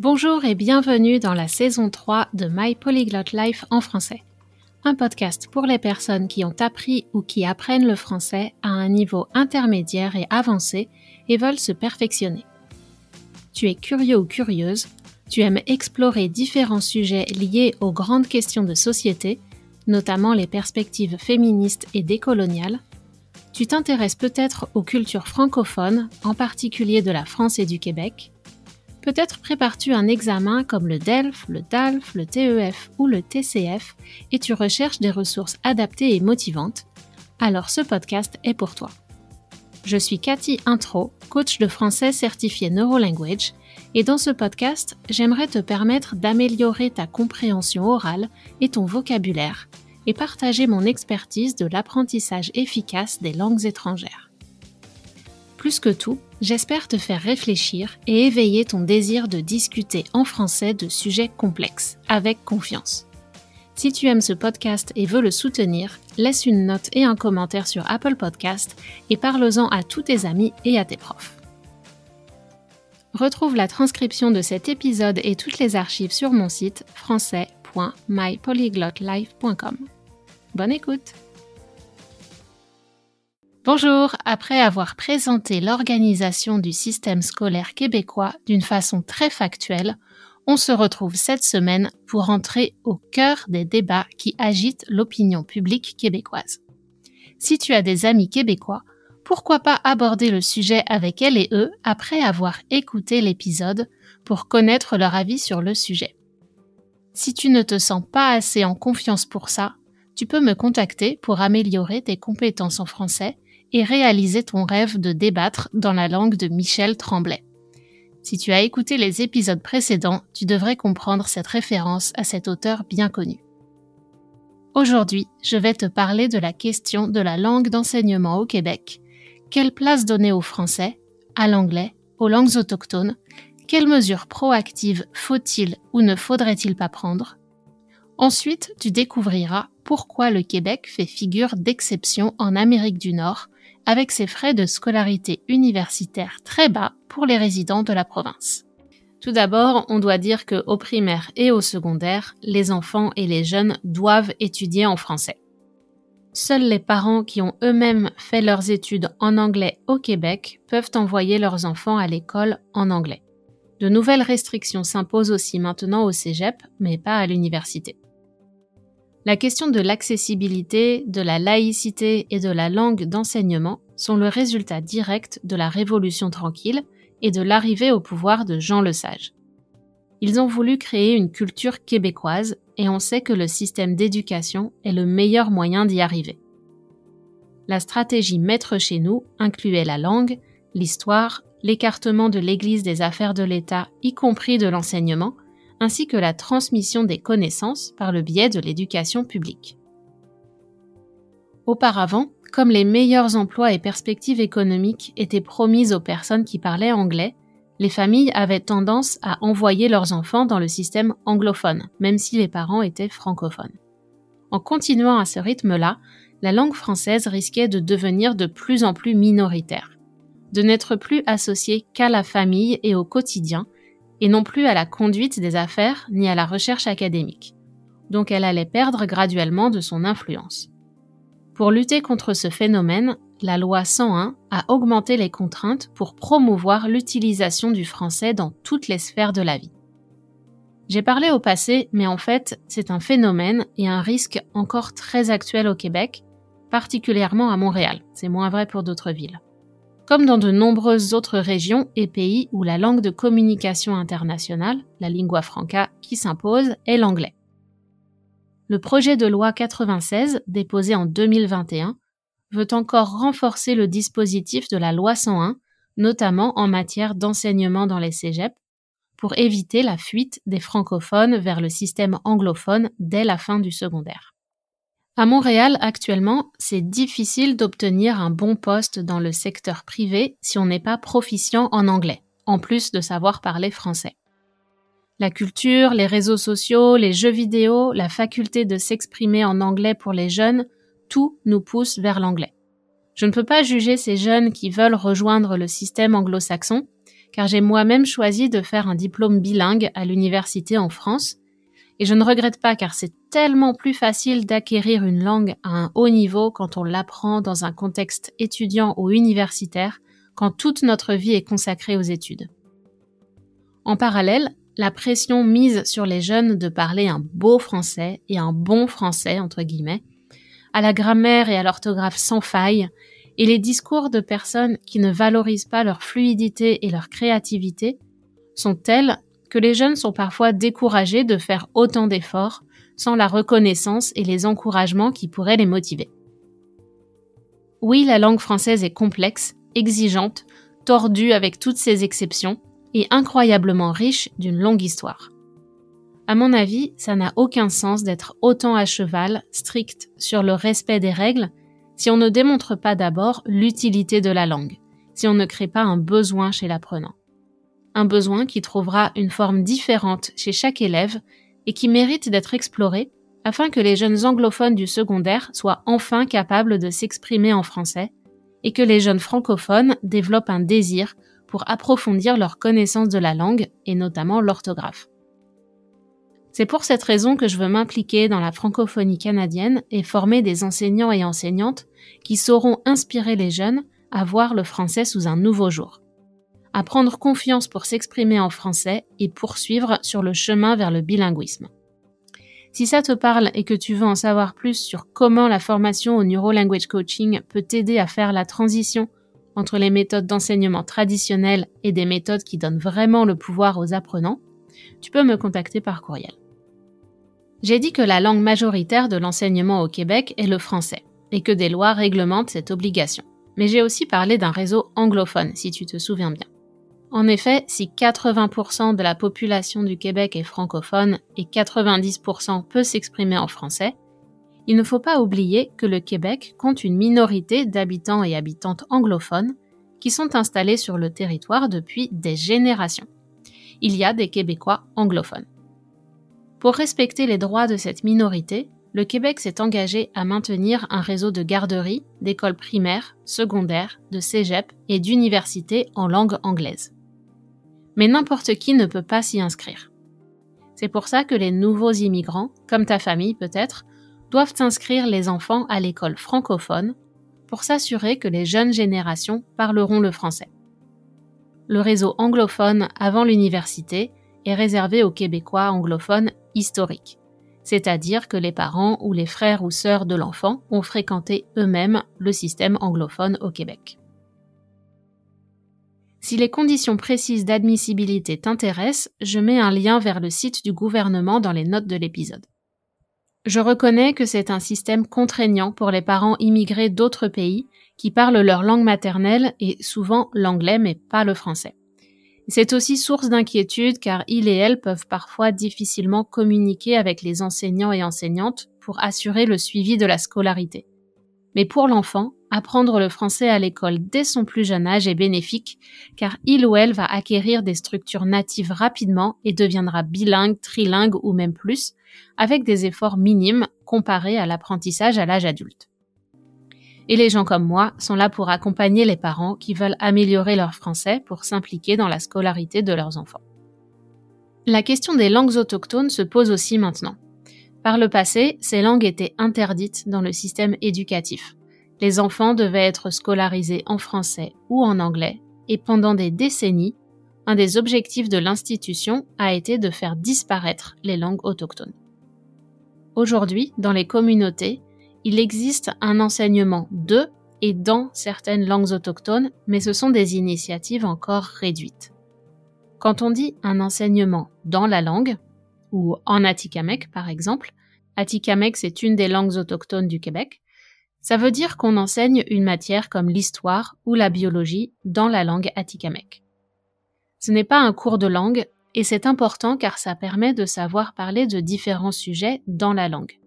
Bonjour et bienvenue dans la saison 3 de My Polyglot Life en français. Un podcast pour les personnes qui ont appris ou qui apprennent le français à un niveau intermédiaire et avancé et veulent se perfectionner. Tu es curieux ou curieuse, tu aimes explorer différents sujets liés aux grandes questions de société, notamment les perspectives féministes et décoloniales. Tu t'intéresses peut-être aux cultures francophones, en particulier de la France et du Québec Peut-être prépares-tu un examen comme le DELF, le DALF, le TEF ou le TCF et tu recherches des ressources adaptées et motivantes. Alors ce podcast est pour toi. Je suis Cathy Intro, coach de français certifié Neurolanguage, et dans ce podcast, j'aimerais te permettre d'améliorer ta compréhension orale et ton vocabulaire et partager mon expertise de l'apprentissage efficace des langues étrangères. Plus que tout, j'espère te faire réfléchir et éveiller ton désir de discuter en français de sujets complexes, avec confiance. Si tu aimes ce podcast et veux le soutenir, laisse une note et un commentaire sur Apple Podcast et parle-en à tous tes amis et à tes profs. Retrouve la transcription de cet épisode et toutes les archives sur mon site français.mypolyglotlife.com. Bonne écoute! Bonjour, après avoir présenté l'organisation du système scolaire québécois d'une façon très factuelle, on se retrouve cette semaine pour entrer au cœur des débats qui agitent l'opinion publique québécoise. Si tu as des amis québécois, pourquoi pas aborder le sujet avec elles et eux après avoir écouté l'épisode pour connaître leur avis sur le sujet? Si tu ne te sens pas assez en confiance pour ça, tu peux me contacter pour améliorer tes compétences en français et réaliser ton rêve de débattre dans la langue de Michel Tremblay. Si tu as écouté les épisodes précédents, tu devrais comprendre cette référence à cet auteur bien connu. Aujourd'hui, je vais te parler de la question de la langue d'enseignement au Québec. Quelle place donner au français, à l'anglais, aux langues autochtones? Quelles mesures proactives faut-il ou ne faudrait-il pas prendre? Ensuite, tu découvriras pourquoi le Québec fait figure d'exception en Amérique du Nord avec ses frais de scolarité universitaire très bas pour les résidents de la province. Tout d'abord, on doit dire que au primaire et au secondaire, les enfants et les jeunes doivent étudier en français. Seuls les parents qui ont eux-mêmes fait leurs études en anglais au Québec peuvent envoyer leurs enfants à l'école en anglais. De nouvelles restrictions s'imposent aussi maintenant au Cégep, mais pas à l'université. La question de l'accessibilité, de la laïcité et de la langue d'enseignement sont le résultat direct de la Révolution tranquille et de l'arrivée au pouvoir de Jean Lesage. Ils ont voulu créer une culture québécoise et on sait que le système d'éducation est le meilleur moyen d'y arriver. La stratégie maître chez nous incluait la langue, l'histoire, l'écartement de l'Église des affaires de l'État, y compris de l'enseignement, ainsi que la transmission des connaissances par le biais de l'éducation publique. Auparavant, comme les meilleurs emplois et perspectives économiques étaient promises aux personnes qui parlaient anglais, les familles avaient tendance à envoyer leurs enfants dans le système anglophone, même si les parents étaient francophones. En continuant à ce rythme-là, la langue française risquait de devenir de plus en plus minoritaire, de n'être plus associée qu'à la famille et au quotidien, et non plus à la conduite des affaires ni à la recherche académique. Donc elle allait perdre graduellement de son influence. Pour lutter contre ce phénomène, la loi 101 a augmenté les contraintes pour promouvoir l'utilisation du français dans toutes les sphères de la vie. J'ai parlé au passé, mais en fait, c'est un phénomène et un risque encore très actuel au Québec, particulièrement à Montréal. C'est moins vrai pour d'autres villes comme dans de nombreuses autres régions et pays où la langue de communication internationale, la lingua franca, qui s'impose est l'anglais. Le projet de loi 96, déposé en 2021, veut encore renforcer le dispositif de la loi 101, notamment en matière d'enseignement dans les cégeps, pour éviter la fuite des francophones vers le système anglophone dès la fin du secondaire. À Montréal, actuellement, c'est difficile d'obtenir un bon poste dans le secteur privé si on n'est pas proficient en anglais, en plus de savoir parler français. La culture, les réseaux sociaux, les jeux vidéo, la faculté de s'exprimer en anglais pour les jeunes, tout nous pousse vers l'anglais. Je ne peux pas juger ces jeunes qui veulent rejoindre le système anglo-saxon, car j'ai moi-même choisi de faire un diplôme bilingue à l'université en France, et je ne regrette pas car c'est tellement plus facile d'acquérir une langue à un haut niveau quand on l'apprend dans un contexte étudiant ou universitaire, quand toute notre vie est consacrée aux études. En parallèle, la pression mise sur les jeunes de parler un beau français et un bon français, entre guillemets, à la grammaire et à l'orthographe sans faille, et les discours de personnes qui ne valorisent pas leur fluidité et leur créativité sont tels que les jeunes sont parfois découragés de faire autant d'efforts sans la reconnaissance et les encouragements qui pourraient les motiver. Oui, la langue française est complexe, exigeante, tordue avec toutes ses exceptions, et incroyablement riche d'une longue histoire. À mon avis, ça n'a aucun sens d'être autant à cheval, strict sur le respect des règles, si on ne démontre pas d'abord l'utilité de la langue, si on ne crée pas un besoin chez l'apprenant. Un besoin qui trouvera une forme différente chez chaque élève et qui mérite d'être exploré afin que les jeunes anglophones du secondaire soient enfin capables de s'exprimer en français et que les jeunes francophones développent un désir pour approfondir leur connaissance de la langue et notamment l'orthographe. C'est pour cette raison que je veux m'impliquer dans la francophonie canadienne et former des enseignants et enseignantes qui sauront inspirer les jeunes à voir le français sous un nouveau jour, à prendre confiance pour s'exprimer en français et poursuivre sur le chemin vers le bilinguisme. Si ça te parle et que tu veux en savoir plus sur comment la formation au Neuro Language Coaching peut t'aider à faire la transition entre les méthodes d'enseignement traditionnelles et des méthodes qui donnent vraiment le pouvoir aux apprenants, tu peux me contacter par courriel. J'ai dit que la langue majoritaire de l'enseignement au Québec est le français, et que des lois réglementent cette obligation. Mais j'ai aussi parlé d'un réseau anglophone, si tu te souviens bien. En effet, si 80% de la population du Québec est francophone et 90% peut s'exprimer en français, il ne faut pas oublier que le Québec compte une minorité d'habitants et habitantes anglophones qui sont installés sur le territoire depuis des générations. Il y a des Québécois anglophones. Pour respecter les droits de cette minorité, le Québec s'est engagé à maintenir un réseau de garderies, d'écoles primaires, secondaires, de cégep et d'universités en langue anglaise. Mais n'importe qui ne peut pas s'y inscrire. C'est pour ça que les nouveaux immigrants, comme ta famille peut-être, doivent inscrire les enfants à l'école francophone pour s'assurer que les jeunes générations parleront le français. Le réseau anglophone avant l'université est réservé aux Québécois anglophones historiques, c'est-à-dire que les parents ou les frères ou sœurs de l'enfant ont fréquenté eux-mêmes le système anglophone au Québec. Si les conditions précises d'admissibilité t'intéressent, je mets un lien vers le site du gouvernement dans les notes de l'épisode. Je reconnais que c'est un système contraignant pour les parents immigrés d'autres pays qui parlent leur langue maternelle et souvent l'anglais mais pas le français. C'est aussi source d'inquiétude car ils et elles peuvent parfois difficilement communiquer avec les enseignants et enseignantes pour assurer le suivi de la scolarité. Mais pour l'enfant, apprendre le français à l'école dès son plus jeune âge est bénéfique car il ou elle va acquérir des structures natives rapidement et deviendra bilingue, trilingue ou même plus, avec des efforts minimes comparés à l'apprentissage à l'âge adulte. Et les gens comme moi sont là pour accompagner les parents qui veulent améliorer leur français pour s'impliquer dans la scolarité de leurs enfants. La question des langues autochtones se pose aussi maintenant. Par le passé, ces langues étaient interdites dans le système éducatif. Les enfants devaient être scolarisés en français ou en anglais, et pendant des décennies, un des objectifs de l'institution a été de faire disparaître les langues autochtones. Aujourd'hui, dans les communautés, il existe un enseignement de et dans certaines langues autochtones, mais ce sont des initiatives encore réduites. Quand on dit un enseignement dans la langue, ou en Atikamek par exemple, Atikamek c'est une des langues autochtones du Québec, ça veut dire qu'on enseigne une matière comme l'histoire ou la biologie dans la langue Atikamek. Ce n'est pas un cours de langue, et c'est important car ça permet de savoir parler de différents sujets dans la langue.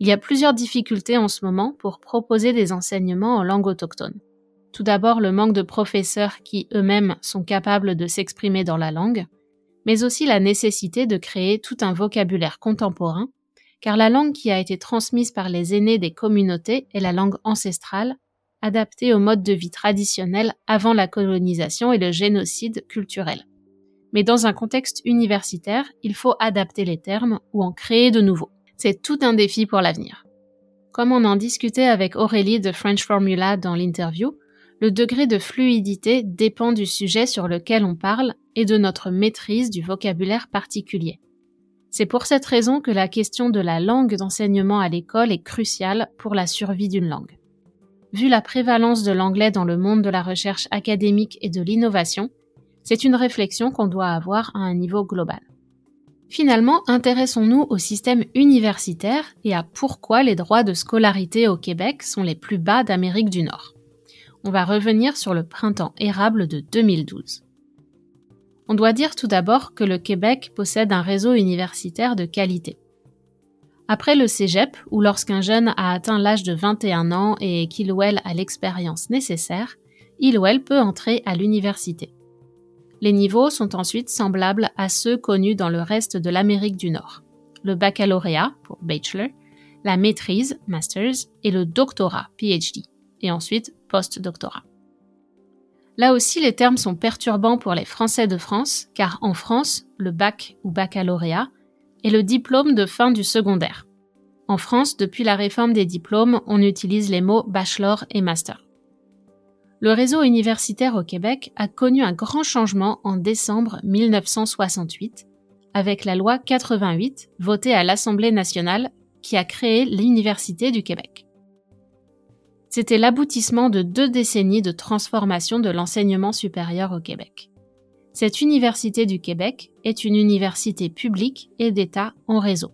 Il y a plusieurs difficultés en ce moment pour proposer des enseignements en langue autochtone. Tout d'abord le manque de professeurs qui eux-mêmes sont capables de s'exprimer dans la langue, mais aussi la nécessité de créer tout un vocabulaire contemporain, car la langue qui a été transmise par les aînés des communautés est la langue ancestrale, adapté au mode de vie traditionnel avant la colonisation et le génocide culturel. Mais dans un contexte universitaire, il faut adapter les termes ou en créer de nouveaux. C'est tout un défi pour l'avenir. Comme on en discutait avec Aurélie de French Formula dans l'interview, le degré de fluidité dépend du sujet sur lequel on parle et de notre maîtrise du vocabulaire particulier. C'est pour cette raison que la question de la langue d'enseignement à l'école est cruciale pour la survie d'une langue. Vu la prévalence de l'anglais dans le monde de la recherche académique et de l'innovation, c'est une réflexion qu'on doit avoir à un niveau global. Finalement, intéressons-nous au système universitaire et à pourquoi les droits de scolarité au Québec sont les plus bas d'Amérique du Nord. On va revenir sur le printemps érable de 2012. On doit dire tout d'abord que le Québec possède un réseau universitaire de qualité. Après le cégep, ou lorsqu'un jeune a atteint l'âge de 21 ans et qu'il ou elle a l'expérience nécessaire, il ou elle peut entrer à l'université. Les niveaux sont ensuite semblables à ceux connus dans le reste de l'Amérique du Nord. Le baccalauréat, pour bachelor, la maîtrise, masters, et le doctorat, PhD, et ensuite post-doctorat. Là aussi, les termes sont perturbants pour les Français de France, car en France, le bac ou baccalauréat est le diplôme de fin du secondaire. En France, depuis la réforme des diplômes, on utilise les mots bachelor et master. Le réseau universitaire au Québec a connu un grand changement en décembre 1968 avec la loi 88 votée à l'Assemblée nationale qui a créé l'Université du Québec. C'était l'aboutissement de deux décennies de transformation de l'enseignement supérieur au Québec. Cette Université du Québec est une université publique et d'État en réseau.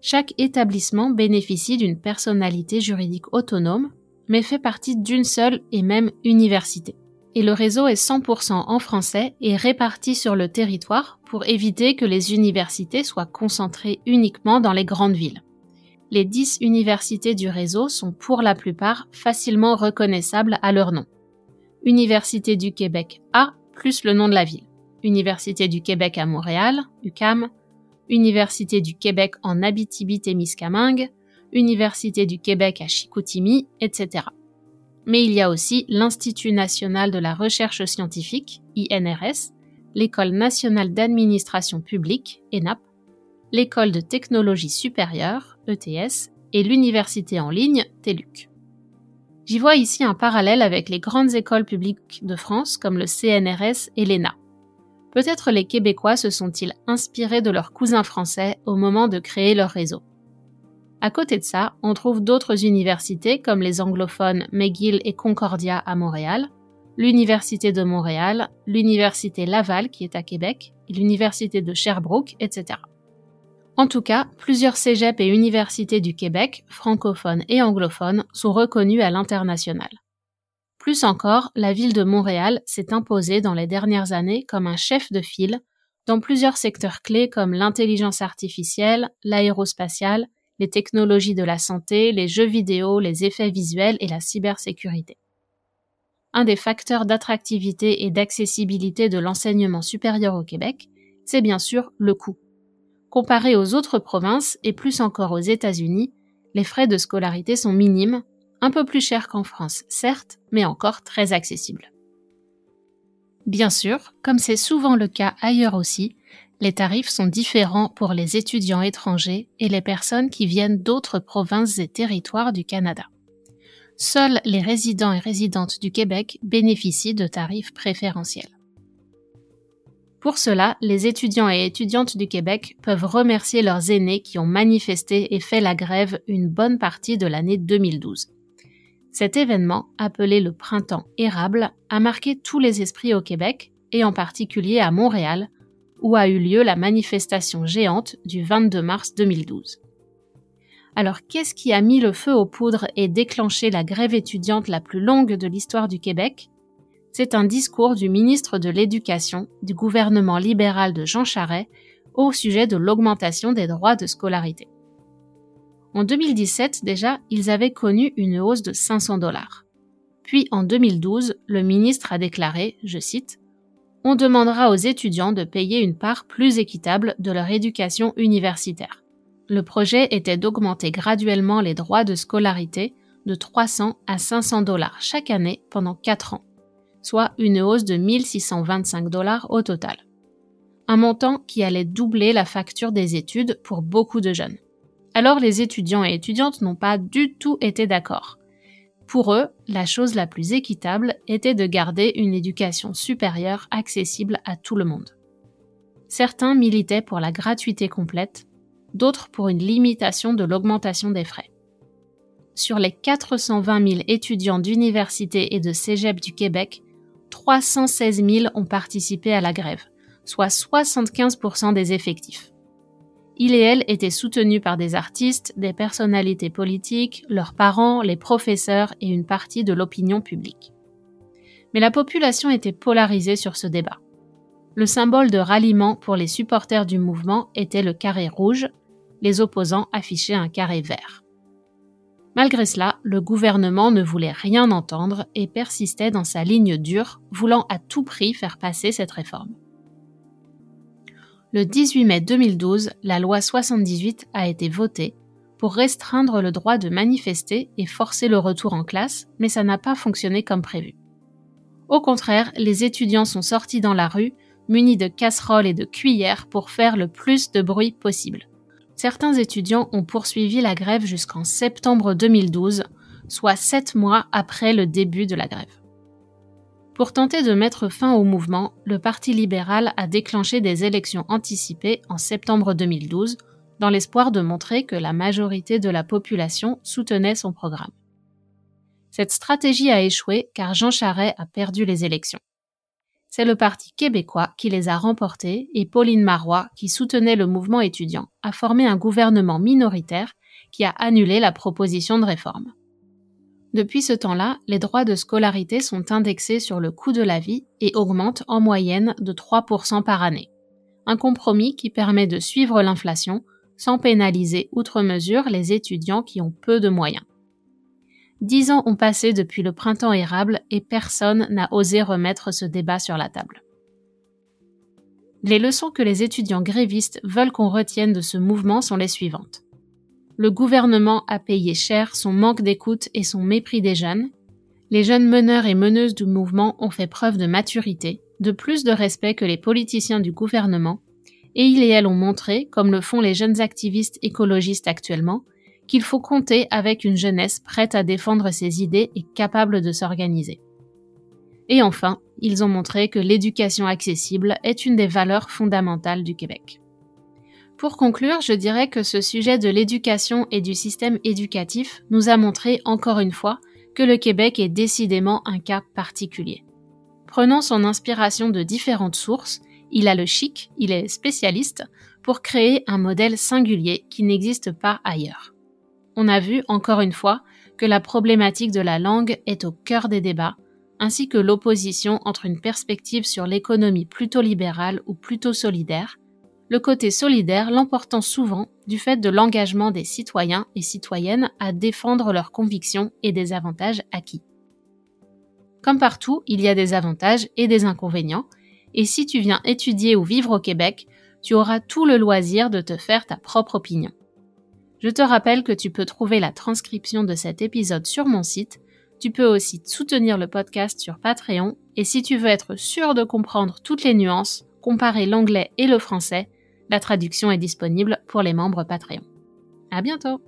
Chaque établissement bénéficie d'une personnalité juridique autonome mais fait partie d'une seule et même université. Et le réseau est 100% en français et réparti sur le territoire pour éviter que les universités soient concentrées uniquement dans les grandes villes. Les 10 universités du réseau sont pour la plupart facilement reconnaissables à leur nom. Université du Québec A plus le nom de la ville. Université du Québec à Montréal, UCAM, Université du Québec en Abitibi-Témiscamingue, Université du Québec à Chicoutimi, etc. Mais il y a aussi l'Institut national de la recherche scientifique, INRS, l'École nationale d'administration publique, ENAP, l'École de technologie supérieure, ETS, et l'université en ligne, TELUC. J'y vois ici un parallèle avec les grandes écoles publiques de France comme le CNRS et l'ENA. Peut-être les Québécois se sont-ils inspirés de leurs cousins français au moment de créer leur réseau. À côté de ça, on trouve d'autres universités comme les anglophones McGill et Concordia à Montréal, l'Université de Montréal, l'Université Laval qui est à Québec, l'Université de Sherbrooke, etc. En tout cas, plusieurs cégeps et universités du Québec, francophones et anglophones, sont reconnus à l'international. Plus encore, la ville de Montréal s'est imposée dans les dernières années comme un chef de file dans plusieurs secteurs clés comme l'intelligence artificielle, l'aérospatiale, les technologies de la santé, les jeux vidéo, les effets visuels et la cybersécurité. Un des facteurs d'attractivité et d'accessibilité de l'enseignement supérieur au Québec, c'est bien sûr le coût. Comparé aux autres provinces et plus encore aux États-Unis, les frais de scolarité sont minimes, un peu plus chers qu'en France, certes, mais encore très accessibles. Bien sûr, comme c'est souvent le cas ailleurs aussi, les tarifs sont différents pour les étudiants étrangers et les personnes qui viennent d'autres provinces et territoires du Canada. Seuls les résidents et résidentes du Québec bénéficient de tarifs préférentiels. Pour cela, les étudiants et étudiantes du Québec peuvent remercier leurs aînés qui ont manifesté et fait la grève une bonne partie de l'année 2012. Cet événement, appelé le Printemps érable, a marqué tous les esprits au Québec, et en particulier à Montréal, où a eu lieu la manifestation géante du 22 mars 2012. Alors qu'est-ce qui a mis le feu aux poudres et déclenché la grève étudiante la plus longue de l'histoire du Québec? C'est un discours du ministre de l'Éducation du gouvernement libéral de Jean Charest au sujet de l'augmentation des droits de scolarité. En 2017 déjà, ils avaient connu une hausse de 500 dollars. Puis en 2012, le ministre a déclaré, je cite, on demandera aux étudiants de payer une part plus équitable de leur éducation universitaire. Le projet était d'augmenter graduellement les droits de scolarité de 300 à 500 dollars chaque année pendant 4 ans, soit une hausse de 1625 dollars au total. Un montant qui allait doubler la facture des études pour beaucoup de jeunes. Alors les étudiants et étudiantes n'ont pas du tout été d'accord. Pour eux, la chose la plus équitable était de garder une éducation supérieure accessible à tout le monde. Certains militaient pour la gratuité complète, d'autres pour une limitation de l'augmentation des frais. Sur les 420 000 étudiants d'université et de cégep du Québec, 316 000 ont participé à la grève, soit 75% des effectifs. Il et elle étaient soutenus par des artistes, des personnalités politiques, leurs parents, les professeurs et une partie de l'opinion publique. Mais la population était polarisée sur ce débat. Le symbole de ralliement pour les supporters du mouvement était le carré rouge, les opposants affichaient un carré vert. Malgré cela, le gouvernement ne voulait rien entendre et persistait dans sa ligne dure, voulant à tout prix faire passer cette réforme. Le 18 mai 2012, la loi 78 a été votée pour restreindre le droit de manifester et forcer le retour en classe, mais ça n'a pas fonctionné comme prévu. Au contraire, les étudiants sont sortis dans la rue, munis de casseroles et de cuillères pour faire le plus de bruit possible. Certains étudiants ont poursuivi la grève jusqu'en septembre 2012, soit sept mois après le début de la grève. Pour tenter de mettre fin au mouvement, le Parti libéral a déclenché des élections anticipées en septembre 2012 dans l'espoir de montrer que la majorité de la population soutenait son programme. Cette stratégie a échoué car Jean Charest a perdu les élections. C'est le Parti québécois qui les a remportées et Pauline Marois, qui soutenait le mouvement étudiant, a formé un gouvernement minoritaire qui a annulé la proposition de réforme. Depuis ce temps-là, les droits de scolarité sont indexés sur le coût de la vie et augmentent en moyenne de 3% par année. Un compromis qui permet de suivre l'inflation sans pénaliser outre mesure les étudiants qui ont peu de moyens. Dix ans ont passé depuis le printemps érable et personne n'a osé remettre ce débat sur la table. Les leçons que les étudiants grévistes veulent qu'on retienne de ce mouvement sont les suivantes le gouvernement a payé cher son manque d'écoute et son mépris des jeunes. Les jeunes meneurs et meneuses du mouvement ont fait preuve de maturité, de plus de respect que les politiciens du gouvernement, et ils et elles ont montré, comme le font les jeunes activistes écologistes actuellement, qu'il faut compter avec une jeunesse prête à défendre ses idées et capable de s'organiser. Et enfin, ils ont montré que l'éducation accessible est une des valeurs fondamentales du Québec. Pour conclure, je dirais que ce sujet de l'éducation et du système éducatif nous a montré encore une fois que le Québec est décidément un cas particulier. Prenant son inspiration de différentes sources, il a le chic, il est spécialiste, pour créer un modèle singulier qui n'existe pas ailleurs. On a vu, encore une fois, que la problématique de la langue est au cœur des débats, ainsi que l'opposition entre une perspective sur l'économie plutôt libérale ou plutôt solidaire, le côté solidaire l'emportant souvent du fait de l'engagement des citoyens et citoyennes à défendre leurs convictions et des avantages acquis. Comme partout, il y a des avantages et des inconvénients, et si tu viens étudier ou vivre au Québec, tu auras tout le loisir de te faire ta propre opinion. Je te rappelle que tu peux trouver la transcription de cet épisode sur mon site, tu peux aussi soutenir le podcast sur Patreon, et si tu veux être sûr de comprendre toutes les nuances, comparer l'anglais et le français, la traduction est disponible pour les membres Patreon. À bientôt!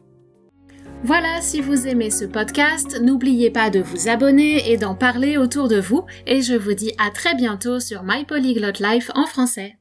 Voilà, si vous aimez ce podcast, n'oubliez pas de vous abonner et d'en parler autour de vous, et je vous dis à très bientôt sur My Polyglot Life en français.